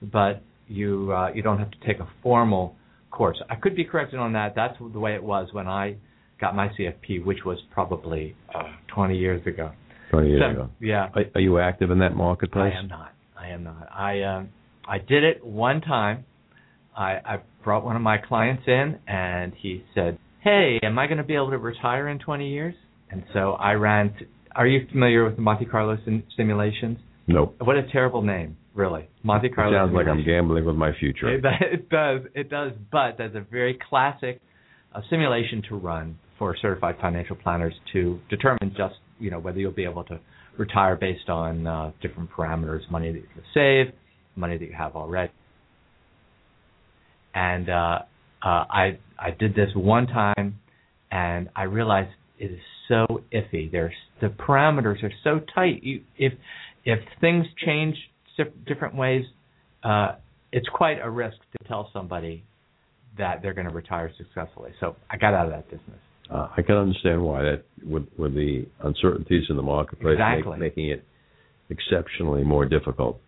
but you uh, you don't have to take a formal course. I could be corrected on that. That's the way it was when I got my CFP, which was probably uh, 20 years ago. 20 years So, ago. Yeah. Are, are you active in that marketplace? I am not. I am not. I um I did it one time. I I brought one of my clients in and he said, "Hey, am I going to be able to retire in 20 years?" And so I ran. To, are you familiar with the Monte Carlo sim- simulations? Nope. What a terrible name, really. Monte It Carlo. sounds like I'm gambling with my future. It, it does. It does. But there's a very classic uh, simulation to run for certified financial planners to determine just you know whether you'll be able to retire based on uh, different parameters, money that you can save, money that you have already. And uh, uh, I I did this one time, and I realized it is so iffy. There's the parameters are so tight. You, if if things change different ways, uh, it's quite a risk to tell somebody that they're going to retire successfully. So I got out of that business. Uh, I can understand why that with with the uncertainties in the marketplace exactly. make, making it exceptionally more difficult.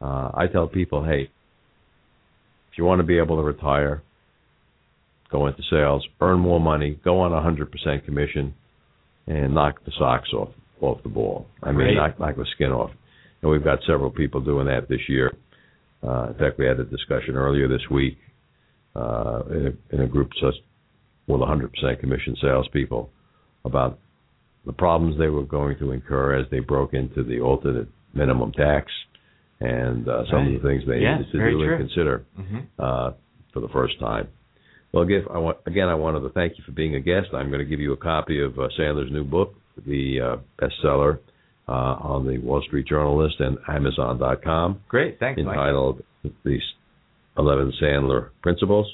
Uh, I tell people, hey, if you want to be able to retire, go into sales, earn more money, go on a hundred percent commission, and knock the socks off off the ball. I mean, knock knock the skin off. And we've got several people doing that this year. Uh, in fact, we had a discussion earlier this week uh, in, a, in a group such with 100% commission salespeople about the problems they were going to incur as they broke into the alternate minimum tax and uh, some Right. of the things they Yes, needed to do true. and consider Mm-hmm. uh, for the first time. Well, I want, again, I wanted to thank you for being a guest. I'm going to give you a copy of uh, Sandler's new book, the uh, bestseller uh, on the Wall Street Journal list and Amazon.com, Great, thanks, Mike. entitled "The 11 Sandler Principles."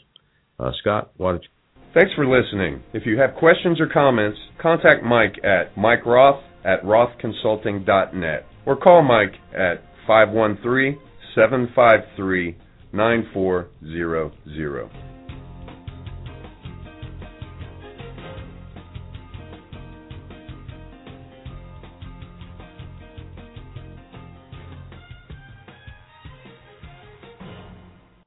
Uh, Scott, why don't you? Thanks for listening. If you have questions or comments, contact Mike at Mike Roth at rothconsulting.net or call Mike at 513 753 9400.